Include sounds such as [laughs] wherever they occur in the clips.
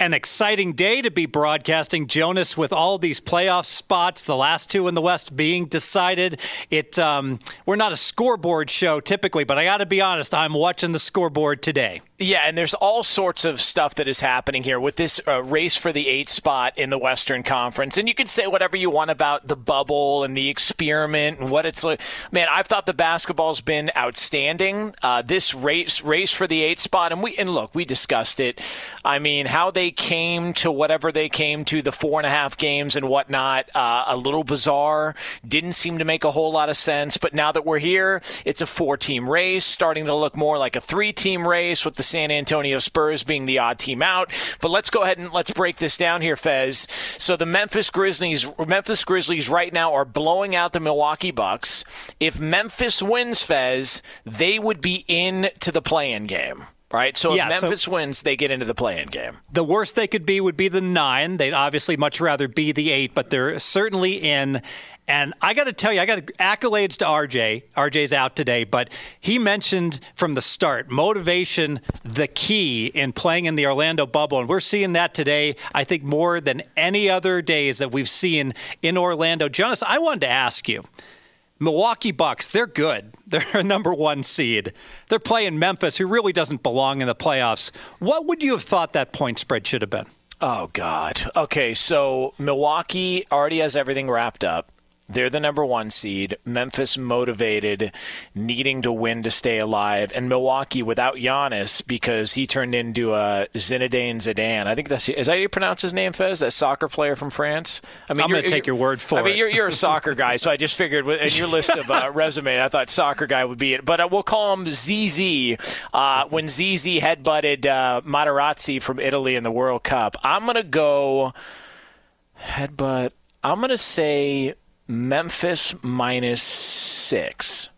An exciting day to be broadcasting Jonas with all these playoff spots, the last two in the West being decided. It um, we're not a scoreboard show typically, but I got to be honest, I'm watching the scoreboard today. Yeah, and there's all sorts of stuff that is happening here with this uh, race for the eighth spot in the Western Conference. And you can say whatever you want about the bubble and the experiment and what it's like. Man, I've thought the basketball's been outstanding. Uh, this race race for the eighth spot, and we and look, we discussed it. I mean, how they came to whatever they came to, the four and a half games and whatnot, uh, a little bizarre. Didn't seem to make a whole lot of sense. But now that we're here, it's a four-team race, starting to look more like a three-team race with the San Antonio Spurs being the odd team out. But let's go ahead and let's break this down here, Fez. So the Memphis Grizzlies, Memphis Grizzlies right now are blowing out the Milwaukee Bucks. If Memphis wins, Fez, they would be in to the play-in game. Right, so Yeah, if so- Memphis wins, they get into the play-in game. The worst they could be would be the nine. They'd obviously much rather be the eight, but they're certainly in. And I got to tell you, I got accolades to RJ. RJ's out today, but he mentioned from the start motivation, the key in playing in the Orlando bubble. And we're seeing that today, I think, more than any other days that we've seen in Orlando. Jonas, I wanted to ask you. Milwaukee Bucks, they're good. [laughs] They're a number one seed. They're playing Memphis, who really doesn't belong in the playoffs. What would you have thought that point spread should have been? Oh God. Okay, so Milwaukee already has everything wrapped up. They're the number one seed. Memphis motivated, needing to win to stay alive, and Milwaukee without Giannis because he turned into a Zinedine Zidane. I think that's is that how you pronounce his name, Fez? That soccer player from France. I I'm gonna take your word for it. I mean, you're, you're a soccer guy, so I just figured with- in your list of uh, [laughs] resume, I thought soccer guy would be it. But uh, we'll call him ZZ. Uh, when ZZ headbutted uh, Materazzi from Italy in the World Cup, I'm gonna go headbutt. I'm gonna say Memphis minus six.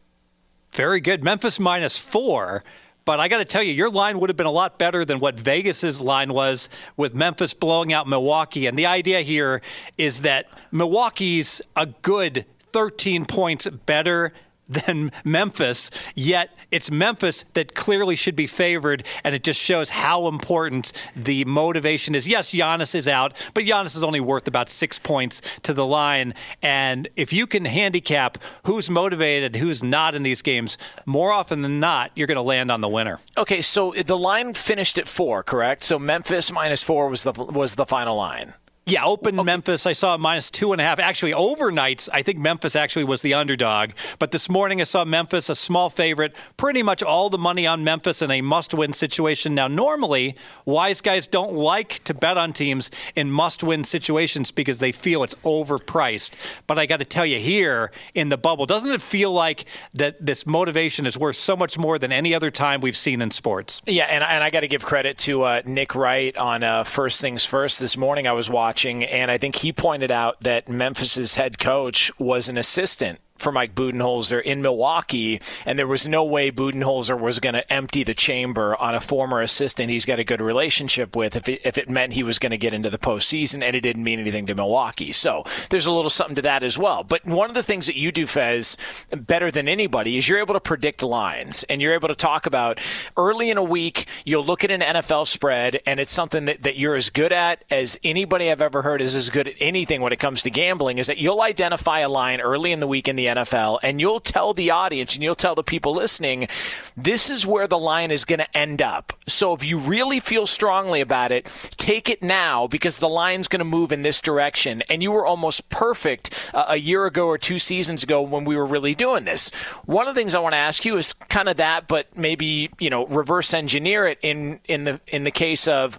Very good. Memphis minus four. But I got to tell you, your line would have been a lot better than what Vegas's line was with Memphis blowing out Milwaukee. And the idea here is that Milwaukee's a good 13 points better than Memphis, yet it's Memphis that clearly should be favored, and it just shows how important the motivation is. Yes, Giannis is out, but Giannis is only worth about six points to the line. And if you can handicap who's motivated, who's not in these games, more often than not, you're going to land on the winner. Okay, so the line finished at four, correct? So Memphis minus four was the was the final line. Yeah, open okay. Memphis. I saw minus two and a half. Actually, overnights, I think Memphis actually was the underdog. But this morning, I saw Memphis, a small favorite. Pretty much all the money on Memphis in a must win situation. Now, normally, wise guys don't like to bet on teams in must win situations because they feel it's overpriced. But I got to tell you, here in the bubble, doesn't it feel like that this motivation is worth so much more than any other time we've seen in sports? Yeah, and, and I got to give credit to uh, Nick Wright on uh, First Things First. This morning, I was watching watching, and I think he pointed out that Memphis's head coach was an assistant for Mike Budenholzer in Milwaukee, and there was no way Budenholzer was going to empty the chamber on a former assistant he's got a good relationship with if it, if it meant he was going to get into the postseason, and it didn't mean anything to Milwaukee. So there's a little something to that as well. But one of the things that you do, Fez, better than anybody is you're able to predict lines, and you're able to talk about early in a week, you'll look at an NFL spread, and it's something that, that you're as good at as anybody I've ever heard is as good at anything when it comes to gambling, is that you'll identify a line early in the week in the NFL, and you'll tell the audience and you'll tell the people listening, this is where the line is going to end up. So if you really feel strongly about it, take it now because the line's going to move in this direction. And you were almost perfect uh, a year ago or two seasons ago when we were really doing this. One of the things I want to ask you is kind of that, but maybe you know reverse engineer it in in the in the case of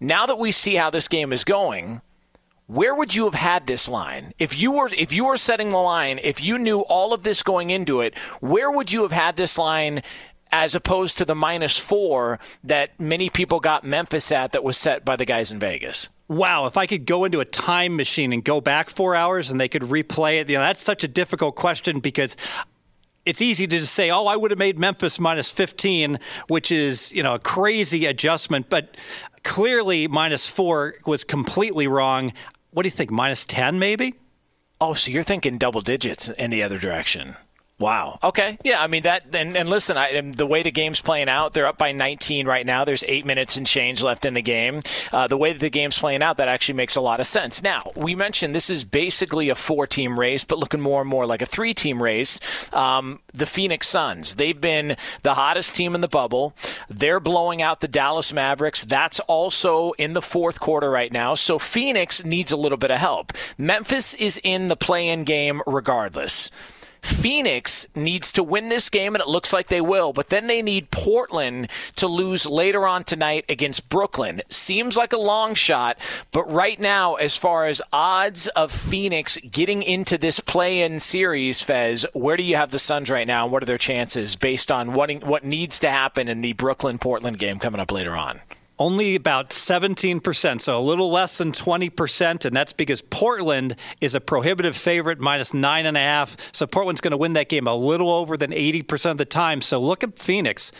now that we see how this game is going where would you have had this line if you were if you were setting the line if you knew all of this going into it where would you have had this line as opposed to the minus four that many people got memphis at that was set by the guys in vegas Wow, if I could go into a time machine and go back four hours and they could replay it, you know, that's such a difficult question because it's easy to just say, oh, I would have made Memphis minus 15, which is, you know, a crazy adjustment. But clearly, minus four was completely wrong what do you think? Minus 10, maybe? Oh, so you're thinking double digits in the other direction. Wow. Okay. Yeah. I mean that. And, and listen, I, and the way the game's playing out, they're up by 19 right now. There's eight minutes and change left in the game. Uh, the way that the game's playing out, that actually makes a lot of sense. Now we mentioned this is basically a four-team race, but looking more and more like a three-team race. Um, the Phoenix Suns. They've been the hottest team in the bubble. They're blowing out the Dallas Mavericks. That's also in the fourth quarter right now. So Phoenix needs a little bit of help. Memphis is in the play-in game regardless. Phoenix needs to win this game, and it looks like they will, but then they need Portland to lose later on tonight against Brooklyn. Seems like a long shot, but right now, as far as odds of Phoenix getting into this play in series, Fez, where do you have the Suns right now, and what are their chances based on what, what needs to happen in the Brooklyn Portland game coming up later on? Only about 17%, so a little less than 20%, and that's because Portland is a prohibitive favorite, minus nine and a half. So Portland's going to win that game a little over than 80% of the time. So look at Phoenix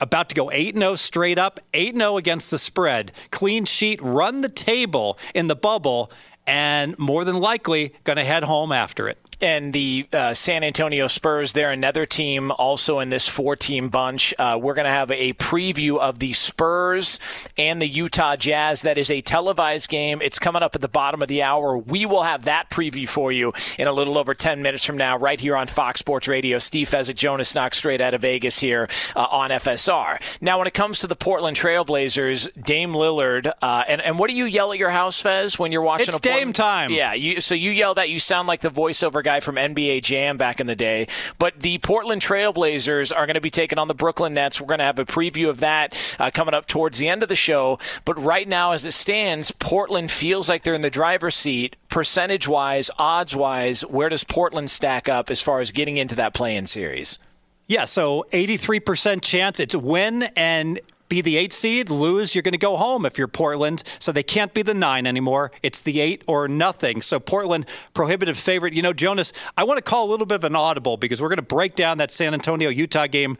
about to go 8 0 straight up, 8 0 against the spread. Clean sheet, run the table in the bubble, and more than likely going to head home after it and the uh, San Antonio Spurs. They're another team also in this four team bunch. Uh, we're going to have a preview of the Spurs and the Utah Jazz. That is a televised game. It's coming up at the bottom of the hour. We will have that preview for you in a little over 10 minutes from now, right here on Fox Sports Radio. Steve Fezzik, Jonas Knox, straight out of Vegas here uh, on FSR. Now, when it comes to the Portland Trailblazers, Dame Lillard, uh, and, and what do you yell at your house, Fez, when you're watching it's a Dame time. Yeah, you, so you yell that. You sound like the voiceover guy guy from NBA Jam back in the day. But the Portland Trailblazers are going to be taking on the Brooklyn Nets. We're going to have a preview of that uh, coming up towards the end of the show. But right now, as it stands, Portland feels like they're in the driver's seat. Percentage wise, odds wise, where does Portland stack up as far as getting into that play in series? Yeah, so 83% chance. It's win and be the eight seed, lose, you're going to go home if you're Portland. So they can't be the nine anymore. It's the eight or nothing. So Portland, prohibitive favorite. You know, Jonas, I want to call a little bit of an audible because we're going to break down that San Antonio Utah game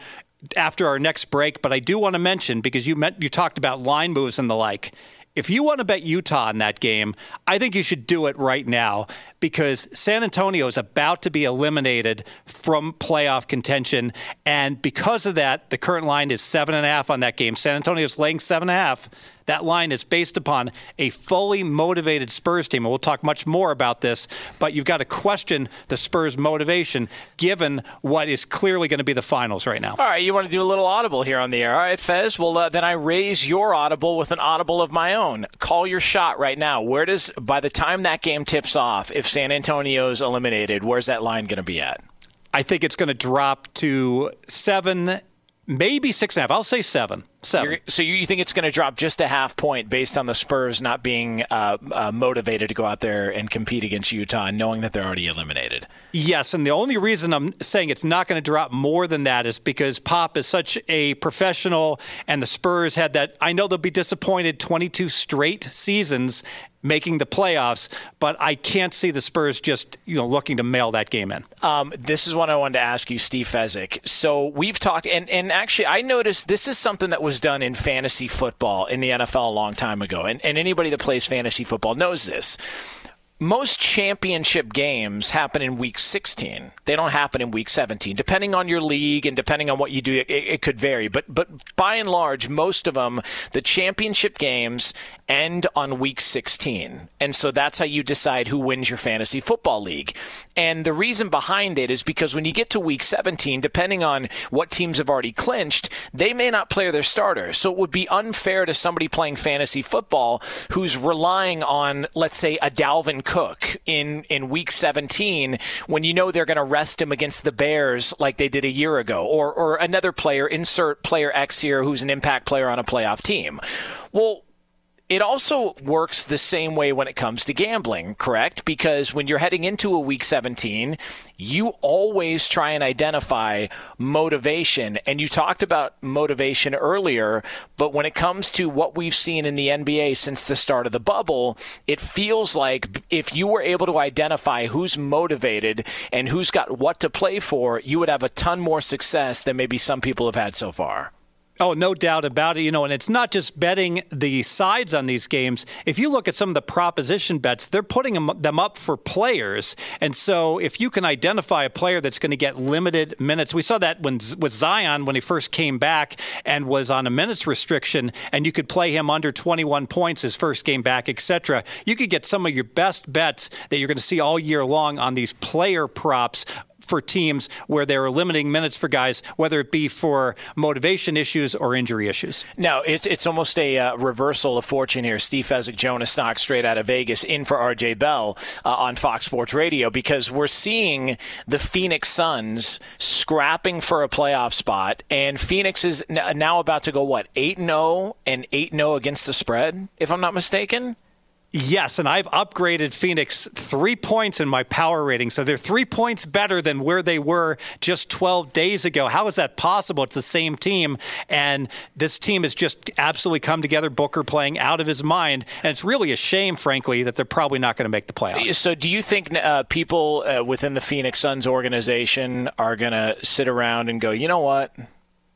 after our next break. But I do want to mention because you meant you talked about line moves and the like. If you want to bet Utah in that game, I think you should do it right now because San Antonio is about to be eliminated from playoff contention. And because of that, the current line is seven and a half on that game. San Antonio is laying seven and a half. That line is based upon a fully motivated Spurs team. And we'll talk much more about this, but you've got to question the Spurs' motivation given what is clearly going to be the finals right now. All right, you want to do a little audible here on the air. All right, Fez. Well, uh, then I raise your audible with an audible of my own. Call your shot right now. Where does, by the time that game tips off, if San Antonio's eliminated, where's that line going to be at? I think it's going to drop to seven, maybe six and a half. I'll say seven. 7 You're, so you think it's going to drop just a half point based on the Spurs not being uh, uh, motivated to go out there and compete against Utah, knowing that they're already eliminated? Yes, and the only reason I'm saying it's not going to drop more than that is because Pop is such a professional, and the Spurs had that. I know they'll be disappointed 22 straight seasons making the playoffs, but I can't see the Spurs just you know looking to mail that game in. Um, this is what I wanted to ask you, Steve Fezzik. So we've talked, and, and actually, I noticed this is something that was done in fantasy football in the NFL a long time ago, and, and anybody that plays fantasy football knows this most championship games happen in week 16. They don't happen in week 17. Depending on your league and depending on what you do, it, it, could vary. But but by and large, most of them, the championship games end on week 16. And so that's how you decide who wins your fantasy football league. And the reason behind it is because when you get to week 17, depending on what teams have already clinched, they may not play their starters. So it would be unfair to somebody playing fantasy football who's relying on, let's say, a Dalvin Cook in, in week 17 when you know they're going to rest him against the Bears like they did a year ago, or, or another player, insert player X here who's an impact player on a playoff team. Well, it also works the same way when it comes to gambling, correct? Because when you're heading into a week 17, you always try and identify motivation. And you talked about motivation earlier, but when it comes to what we've seen in the NBA since the start of the bubble, it feels like if you were able to identify who's motivated and who's got what to play for, you would have a ton more success than maybe some people have had so far. Oh, no doubt about it. You know, and it's not just betting the sides on these games. If you look at some of the proposition bets, they're putting them, up for players. And so if you can identify a player that's going to get limited minutes, we saw that when with Zion when he first came back and was on a minutes restriction, and you could play him under 21 points his first game back, etc. You could get some of your best bets that you're going to see all year long on these player props for teams where they're limiting minutes for guys, whether it be for motivation issues or injury issues. No, it's it's almost a uh, reversal of fortune here. Steve Fezzik, Jonas Knox, straight out of Vegas, in for RJ Bell uh, on Fox Sports Radio because we're seeing the Phoenix Suns scrapping for a playoff spot, and Phoenix is now about to go what eight and zero oh and eight and zero oh against the spread, if I'm not mistaken. Yes, and I've upgraded Phoenix three points in my power rating. So they're three points better than where they were just 12 days ago. How is that possible? It's the same team, and this team has just absolutely come together. Booker playing out of his mind, and it's really a shame, frankly, that they're probably not going to make the playoffs. So, do you think uh, people uh, within the Phoenix Suns organization are going to sit around and go, you know what?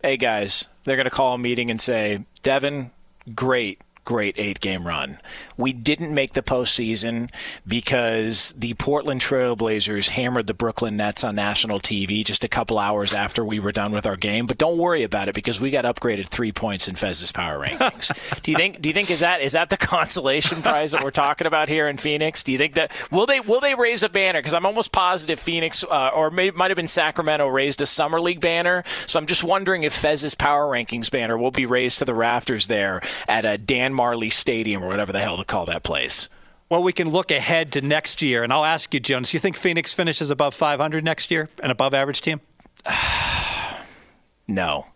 Hey, guys, they're going to call a meeting and say, Devin, great great eight game run. We didn't make the postseason because the Portland Trailblazers hammered the Brooklyn Nets on national TV just a couple hours after we were done with our game. But don't worry about it because we got upgraded three points in Fez's power rankings. [laughs] do you think? Do you think is that is that the [laughs] consolation prize that we're talking about here in Phoenix? Do you think that will they will they raise a banner? Because I'm almost positive Phoenix uh, or may, might have been Sacramento raised a summer league banner. So I'm just wondering if Fez's power rankings banner will be raised to the rafters there at a Dan Majerle Stadium or whatever the hell they call that place. Well, we can look ahead to next year, and I'll ask you, Jonas. You think Phoenix finishes above 500 next year, an above average team? [sighs] no.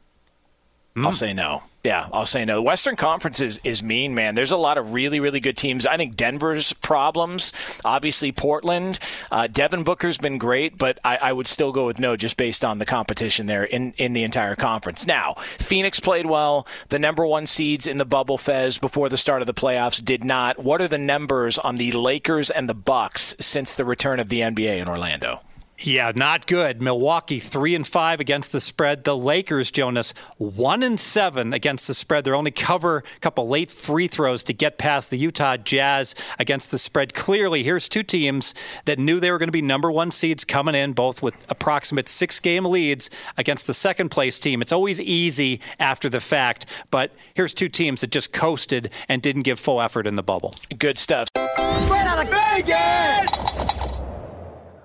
Mm. I'll say no. Yeah, I'll say no. The Western Conference is, is mean, man. There's a lot of really, really good teams. I think Denver's problems, obviously Portland. Uh, Devin Booker's been great, but I, I, would still go with no just based on the competition there in, in the entire conference. Now, Phoenix played well. The number one seeds in the bubble Fez before the start of the playoffs did not. What are the numbers on the Lakers and the Bucks since the return of the NBA in Orlando? Yeah, not good. Milwaukee three and five against the spread. The Lakers, Jonas, one and seven against the spread. They're only cover a couple late free throws to get past the Utah Jazz against the spread. Clearly, here's two teams that knew they were going to be number one seeds coming in, both with approximate six game leads against the second place team. It's always easy after the fact, but here's two teams that just coasted and didn't give full effort in the bubble. Good stuff. Straight out of Vegas!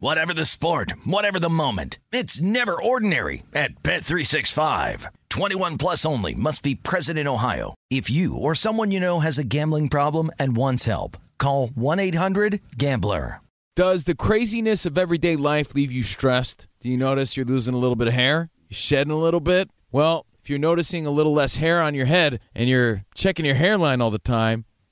Whatever the sport, whatever the moment, it's never ordinary at Bet365. 21 plus only must be present in Ohio. If you or someone you know has a gambling problem and wants help, call 1-800-GAMBLER. Does the craziness of everyday life leave you stressed? Do you notice you're losing a little bit of hair? You're shedding a little bit? Well, if you're noticing a little less hair on your head and you're checking your hairline all the time,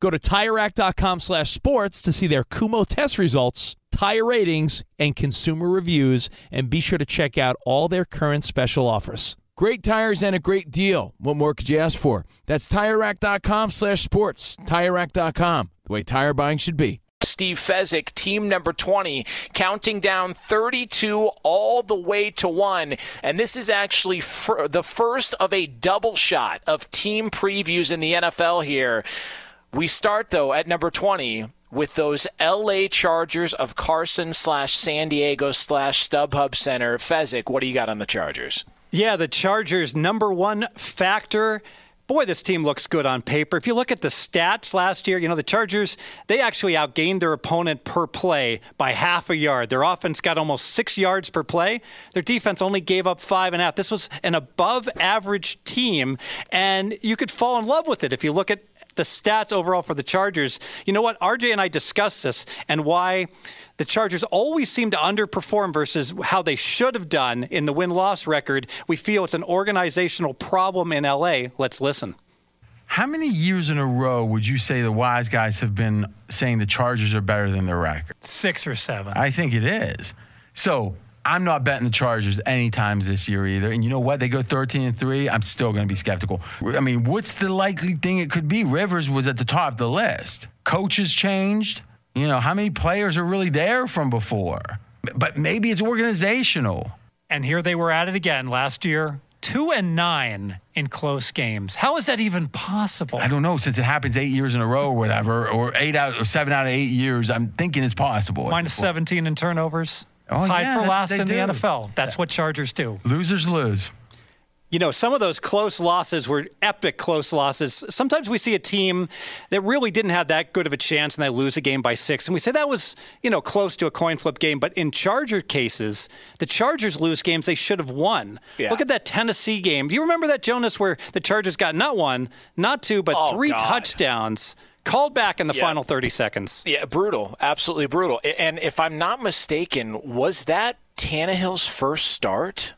Go to TireRack.com slash sports to see their Kumho test results tire ratings, and consumer reviews, and be sure to check out all their current special offers. Great tires and a great deal. What more could you ask for? That's TireRack.com slash sports. TireRack.com, the way tire buying should be. Steve Fezzik, team number 20, counting down 32 all the way to one. And this is actually fr- the first of a double shot of team previews in the NFL here. We start, though, at number 20 with those LA Chargers of Carson slash San Diego slash StubHub Center. Fezzik, what do you got on the Chargers? Yeah, the Chargers' number one factor boy, this team looks good on paper. If you look at the stats last year, you know, the Chargers, they actually outgained their opponent per play by half a yard. Their offense got almost six yards per play. Their defense only gave up five and a half. This was an above average team, and you could fall in love with it if you look at the stats overall for the Chargers. You know what? RJ and I discussed this and why the Chargers always seem to underperform versus how they should have done in the win loss record. We feel it's an organizational problem in LA. Let's listen. How many years in a row would you say the wise guys have been saying the Chargers are better than their record? Six or seven. I think it is. So I'm not betting the Chargers any times this year either. And you know what? They go 13 and 3. I'm still going to be skeptical. I mean, what's the likely thing it could be? Rivers was at the top of the list. Coaches changed. You know, how many players are really there from before? But maybe it's organizational. And here they were at it again last year, two and nine in close games. How is that even possible? I don't know. Since it happens eight years in a row or whatever, or eight out or seven out of eight years, I'm thinking it's possible. Minus 17 in turnovers. Oh, Tied yeah, for last in they the. NFL. That's what Chargers do. Losers lose. You know, some of those close losses were epic close losses. Sometimes we see a team that really didn't have that good of a chance and they lose a game by six. And we say that was, you know, close to a coin flip game. But in Charger cases, the Chargers lose games they should have won. Yeah. Look at that Tennessee game. Do you remember that, Jonas, where the Chargers got not one, not two, but Oh, three God. touchdowns called back in the Yeah. final 30 seconds? Yeah, brutal, absolutely brutal. And if I'm not mistaken, was that Tannehill's first start?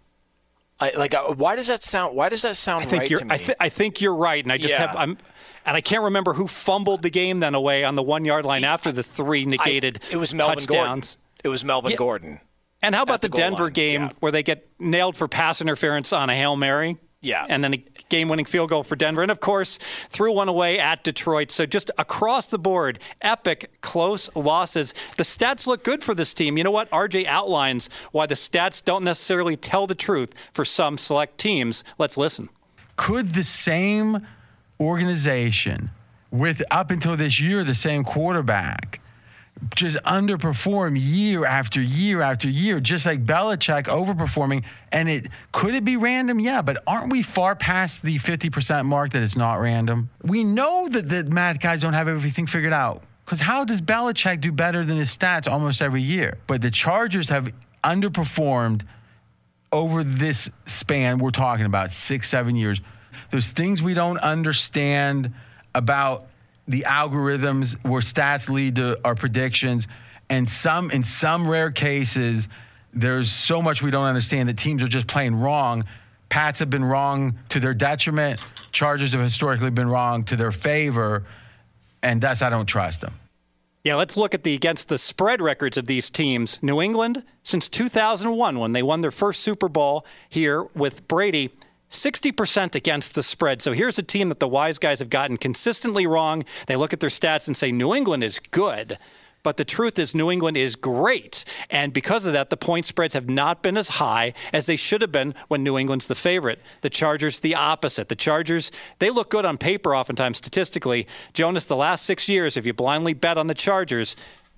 I, like, uh, why does that sound? Why does that sound I think right you're. to me? I, th- I think you're right, and I just Yeah. have. I'm, and I can't remember who fumbled the game then away on the one yard line after the three I- negated it was Melvin touchdowns. Gordon. It was Melvin Yeah. Gordon. And how about the the, Denver line, game yeah. where they get nailed for pass interference on a hail mary? Yeah. and then a game-winning field goal for Denver, and of course threw one away at Detroit. So just across the board, epic close losses. The stats look good for this team. You know what? RJ outlines why the stats don't necessarily tell the truth for some select teams. Let's listen. could the same organization with up until this year the same quarterback just underperform year after year after year, just like Belichick overperforming. And it could it be random? Yeah, but aren't we far past the 50% mark that it's not random? We know that the math guys don't have everything figured out. Because how does Belichick do better than his stats almost every year? But the Chargers have underperformed over this span we're talking about six seven years there's things we don't understand about the algorithms where stats lead to our predictions. And some in some rare cases there's so much we don't understand. That teams are just playing wrong. Pats have been wrong to their detriment. Chargers have historically been wrong to their favor. And that's i don't trust them. Yeah, let's look at the against the spread records of these teams. New England since 2001 when they won their first Super Bowl here with Brady, 60% against the spread. So here's a team that the wise guys have gotten consistently wrong. They look at their stats and say New England is good. But the truth is, New England is great. And because of that, the point spreads have not been as high as they should have been when New England's the favorite. The Chargers, the opposite. The Chargers, they look good on paper oftentimes statistically. Jonas, the last six years, if you blindly bet on the Chargers,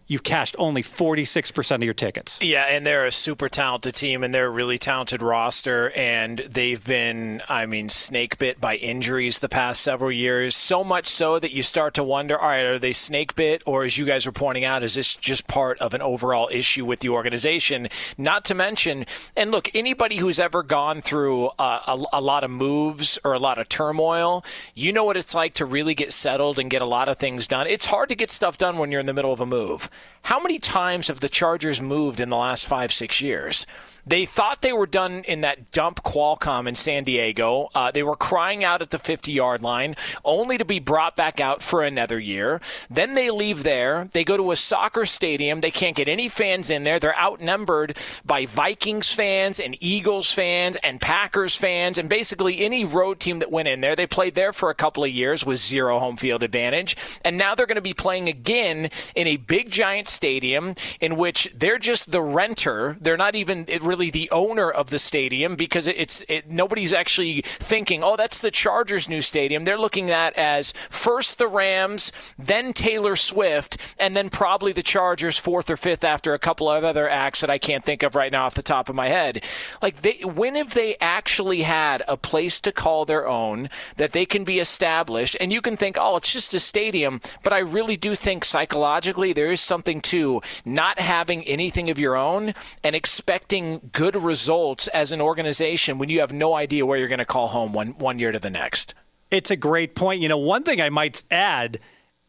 you've cashed only 46% of your tickets. Yeah, and they're a super talented team, and they're a really talented roster, and they've been, I mean, snake bit by injuries the past several years. So much so that you start to wonder, all right, are they snake bit, or as you guys were pointing out, is this just part of an overall issue with the organization? Not to mention, and look, anybody who's ever gone through a, a, a lot of moves or a lot of turmoil, you know what it's like to really get settled and get a lot of things done. It's hard to get stuff done when you're in the middle of a move. How many times have the Chargers moved in the last five, six years? They thought they were done in that dump Qualcomm in San Diego. Uh, they were crying out at the 50 yard line, only to be brought back out for another year. Then they leave there. They go to a soccer stadium. They can't get any fans in there. They're outnumbered by Vikings fans and Eagles fans and Packers fans and basically any road team that went in there. They played there for a couple of years with zero home field advantage. And now they're going to be playing again in a big giant stadium in which they're just the renter. They're not even really the owner of the stadium because it's it, nobody's actually thinking, oh, that's the Chargers' new stadium. They're looking at as first the Rams, then Taylor Swift, and then probably the Chargers fourth or fifth after a couple of other acts that I can't think of right now off the top of my head. Like, they, when have they actually had a place to call their own that they can be established? And you can think, oh, it's just a stadium, but I really do think psychologically there is something to not having anything of your own and expecting good results as an organization when you have no idea where you're going to call home one, one year to the next. It's a great point. You know, one thing I might add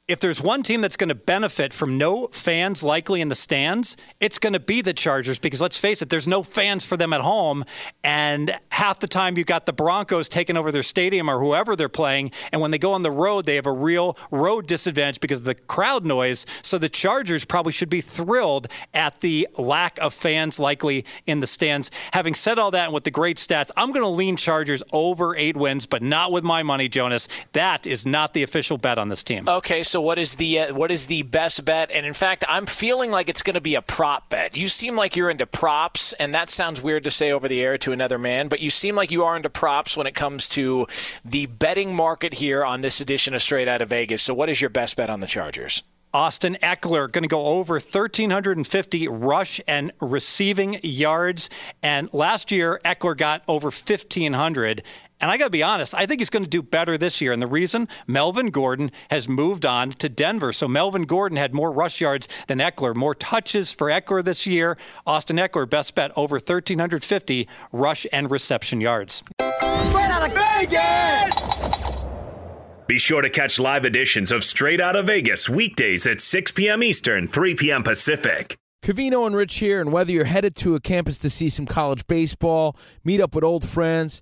if there's one team that's going to benefit from no fans likely in the stands, it's going to be the Chargers because let's face it, there's no fans for them at home. And half the time you've got the Broncos taking over their stadium or whoever they're playing. And when they go on the road, they have a real road disadvantage because of the crowd noise. So the Chargers probably should be thrilled at the lack of fans likely in the stands. Having said all that and with the great stats, I'm going to lean Chargers over eight wins, but not with my money, Jonas. That is not the official bet on this team. Okay, so what is the uh, what is the best bet? And in fact, I'm feeling like it's going to be a prop bet. You seem like you're into props, and that sounds weird to say over the air to another man, but you seem like you are into props when it comes to the betting market here on this edition of Straight Out of Vegas. So, what is your best bet on the Chargers? Austin Ekeler going to go over 1,350 rush and receiving yards. And last year, Ekeler got over 1,500. And I got to be honest, I think he's going to do better this year. And the reason Melvin Gordon has moved on to Denver. So Melvin Gordon had more rush yards than Ekeler, more touches for Ekeler this year. Austin Ekeler, best bet, over 1,350 rush and reception yards. Straight out of Vegas! Be sure to catch live editions of Straight Out of Vegas weekdays at 6 p.m. Eastern, 3 p.m. Pacific. Cavino and Rich here, and whether you're headed to a campus to see some college baseball, meet up with old friends,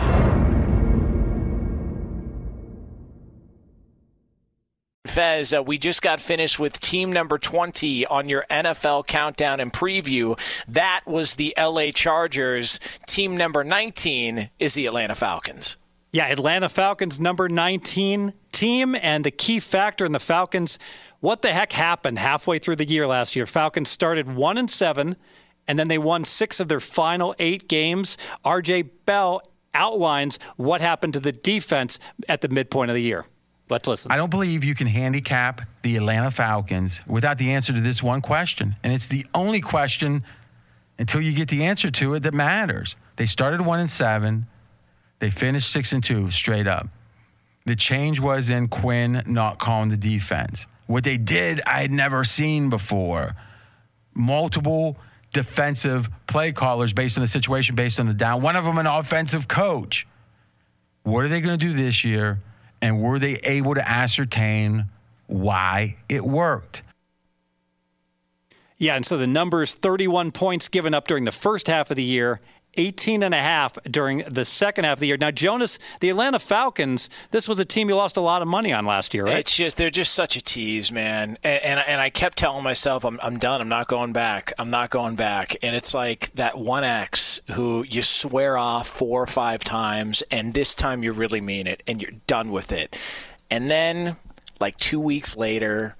Fez, uh, we just got finished with team number 20 on your NFL countdown and preview. That was the LA Chargers. Team number 19 is the Atlanta Falcons. Yeah, Atlanta Falcons number 19 team and the key factor in the Falcons what the heck happened halfway through the year last year? Falcons started 1 and 7 and then they won 6 of their final 8 games. RJ Bell outlines what happened to the defense at the midpoint of the year. Let's listen. I don't believe you can handicap the Atlanta Falcons without the answer to this one question. And it's the only question until you get the answer to it that matters. They started one and seven. They finished six and two straight up. The change was in Quinn not calling the defense. What they did, I had never seen before. Multiple defensive play callers based on the situation, based on the down. One of them, an offensive coach. What are they going to do this year? And were they able to ascertain why it worked? Yeah, and so the numbers 31 points given up during the first half of the year, 18 and a half during the second half of the year. Now, Jonas, the Atlanta Falcons, this was a team you lost a lot of money on last year, right? It's just they're just such a tease, man. And and, and I kept telling myself, I'm I'm done. I'm not going back. I'm not going back. And it's like that one ex who you swear off four or five times, and this time you really mean it, and you're done with it. And then, like two weeks later,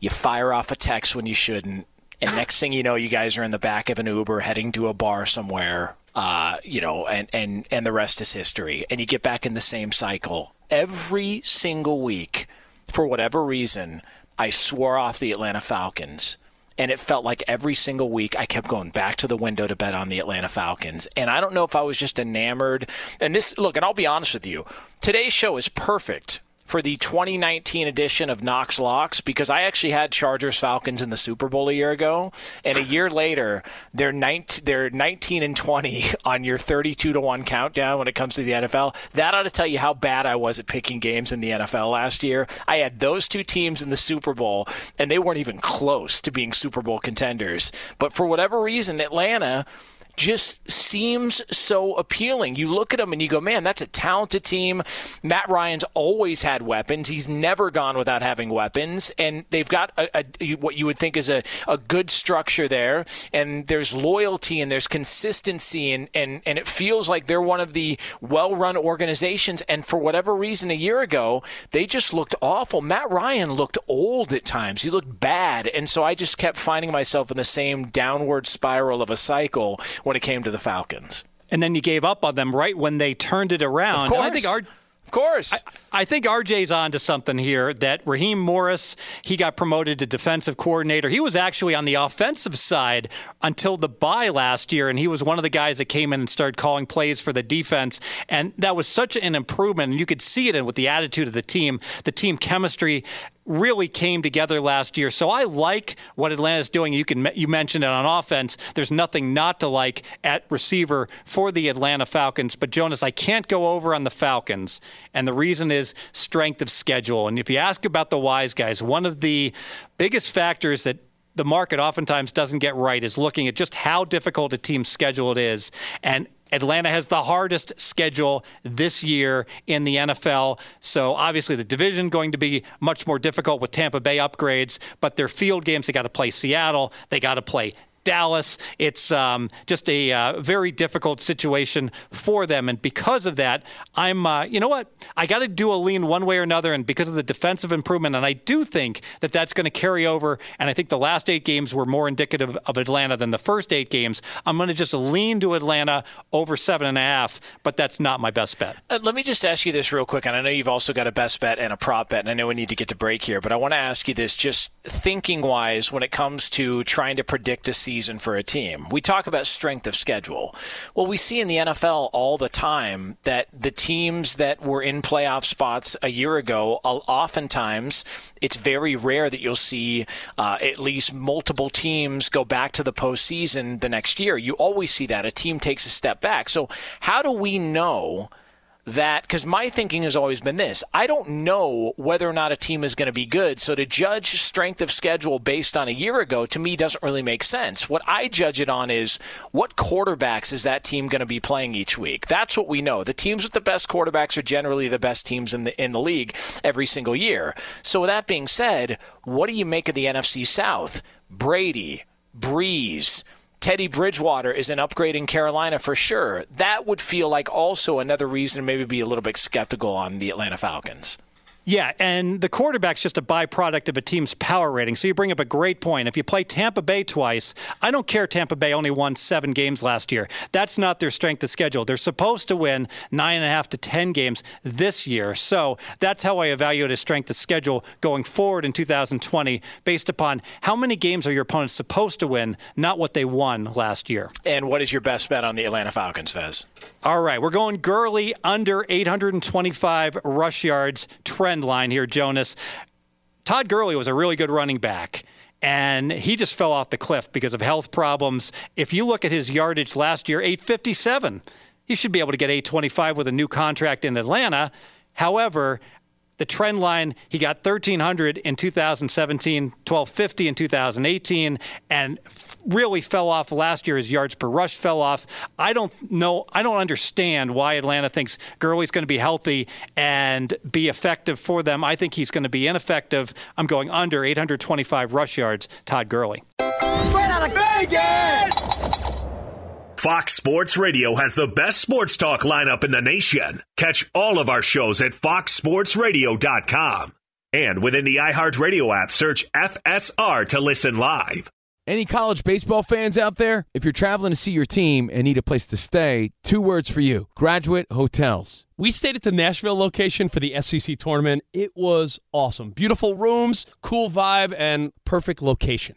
you fire off a text when you shouldn't, and next thing you know, you guys are in the back of an Uber heading to a bar somewhere. Uh, you know, and and and the rest is history. And you get back in the same cycle every single week. For whatever reason, I swore off the Atlanta Falcons. And it felt like every single week I kept going back to the window to bet on the Atlanta Falcons. And I don't know if I was just enamored. And this, look, and I'll be honest with you, today's show is perfect for the 2019 edition of Knox Locks because I actually had Chargers Falcons in the Super Bowl a year ago, and a year later they're 19, they're 19 and 20 [laughs] on your 32 to one countdown when it comes to the NFL. That ought to tell you how bad I was at picking games in the NFL last year. I had those two teams in the Super Bowl, and they weren't even close to being Super Bowl contenders. But for whatever reason, Atlanta just seems so appealing. You look at them and you go, man, that's a talented team. Matt Ryan's always had weapons. He's never gone without having weapons. And they've got a, a, what you would think is a, a good structure there. And there's loyalty and there's consistency. And, and, and it feels like they're one of the well run organizations. And for whatever reason, a year ago, they just looked awful. Matt Ryan looked old at times. He looked bad. And so I just kept finding myself in the same downward spiral of a cycle when it came to the Falcons. And then you gave up on them right when they turned it around. Of course. I think our, of course. I, I, think RJ's on to something here that Raheem Morris, he got promoted to defensive coordinator. He was actually on the offensive side until the bye last year, and he was one of the guys that came in and started calling plays for the defense. And that was such an improvement. And you could see it in with the attitude of the team, the team chemistry really came together last year. So I like what Atlanta's doing. You can you mentioned it on offense. There's nothing not to like at receiver for the Atlanta Falcons. But Jonas, I can't go over on the Falcons, and the reason is strength of schedule. And if you ask about the wise guys, one of the biggest factors that the market oftentimes doesn't get right is looking at just how difficult a team's schedule it is. And Atlanta has the hardest schedule this year in the NFL. So obviously the division going to be much more difficult with Tampa Bay upgrades, but their field games they got to play Seattle, they got to play Dallas. It's um, just a uh, very difficult situation for them. And because of that, I'm, uh, you know what? I got to do a lean one way or another. And because of the defensive improvement, and I do think that that's going to carry over. And I think the last eight games were more indicative of Atlanta than the first eight games. I'm going to just lean to Atlanta over seven and a half, but that's not my best bet. Uh, let me just ask you this real quick. And I know you've also got a best bet and a prop bet. And I know we need to get to break here, but I want to ask you this just thinking wise when it comes to trying to predict a season season for a team. We talk about strength of schedule. Well, we see in the NFL all the time that the teams that were in playoff spots a year ago, oftentimes it's very rare that you'll see uh, at least multiple teams go back to the postseason the next year. You always see that. A team takes a step back. So, how do we know? That because my thinking has always been this I don't know whether or not a team is going to be good. So to judge strength of schedule based on a year ago to me doesn't really make sense. What I judge it on is what quarterbacks is that team going to be playing each week. That's what we know. The teams with the best quarterbacks are generally the best teams in the in the league every single year. So with that being said, what do you make of the NFC South? Brady, Brees, Teddy Bridgewater is an upgrade in Carolina for sure. That would feel like also another reason to maybe be a little bit skeptical on the Atlanta Falcons. Yeah, and the quarterback's just a byproduct of a team's power rating. So you bring up a great point. If you play Tampa Bay twice, I don't care Tampa Bay only won seven games last year. That's not their strength of schedule. They're supposed to win nine and a half to 10 games this year. So that's how I evaluate a strength of schedule going forward in 2020 based upon how many games are your opponents supposed to win, not what they won last year. And what is your best bet on the Atlanta Falcons, Fez? All right, we're going Gurley under 825 rush yards trend line here, Jonas. Todd Gurley was a really good running back and he just fell off the cliff because of health problems. If you look at his yardage last year, 857. He should be able to get 825 with a new contract in Atlanta. However, the trend line, he got 1,300 in 2017, 1,250 in 2018, and really fell off last year. His yards per rush fell off. I don't know, I don't understand why Atlanta thinks Gurley's going to be healthy and be effective for them. I think he's going to be ineffective. I'm going under 825 rush yards, Todd Gurley. Out of Vegas! Fox Sports Radio has the best sports talk lineup in the nation. Catch all of our shows at foxsportsradio.com. And within the iHeartRadio app, search FSR to listen live. Any college baseball fans out there? If you're traveling to see your team and need a place to stay, two words for you graduate hotels. We stayed at the Nashville location for the SEC tournament. It was awesome. Beautiful rooms, cool vibe, and perfect location.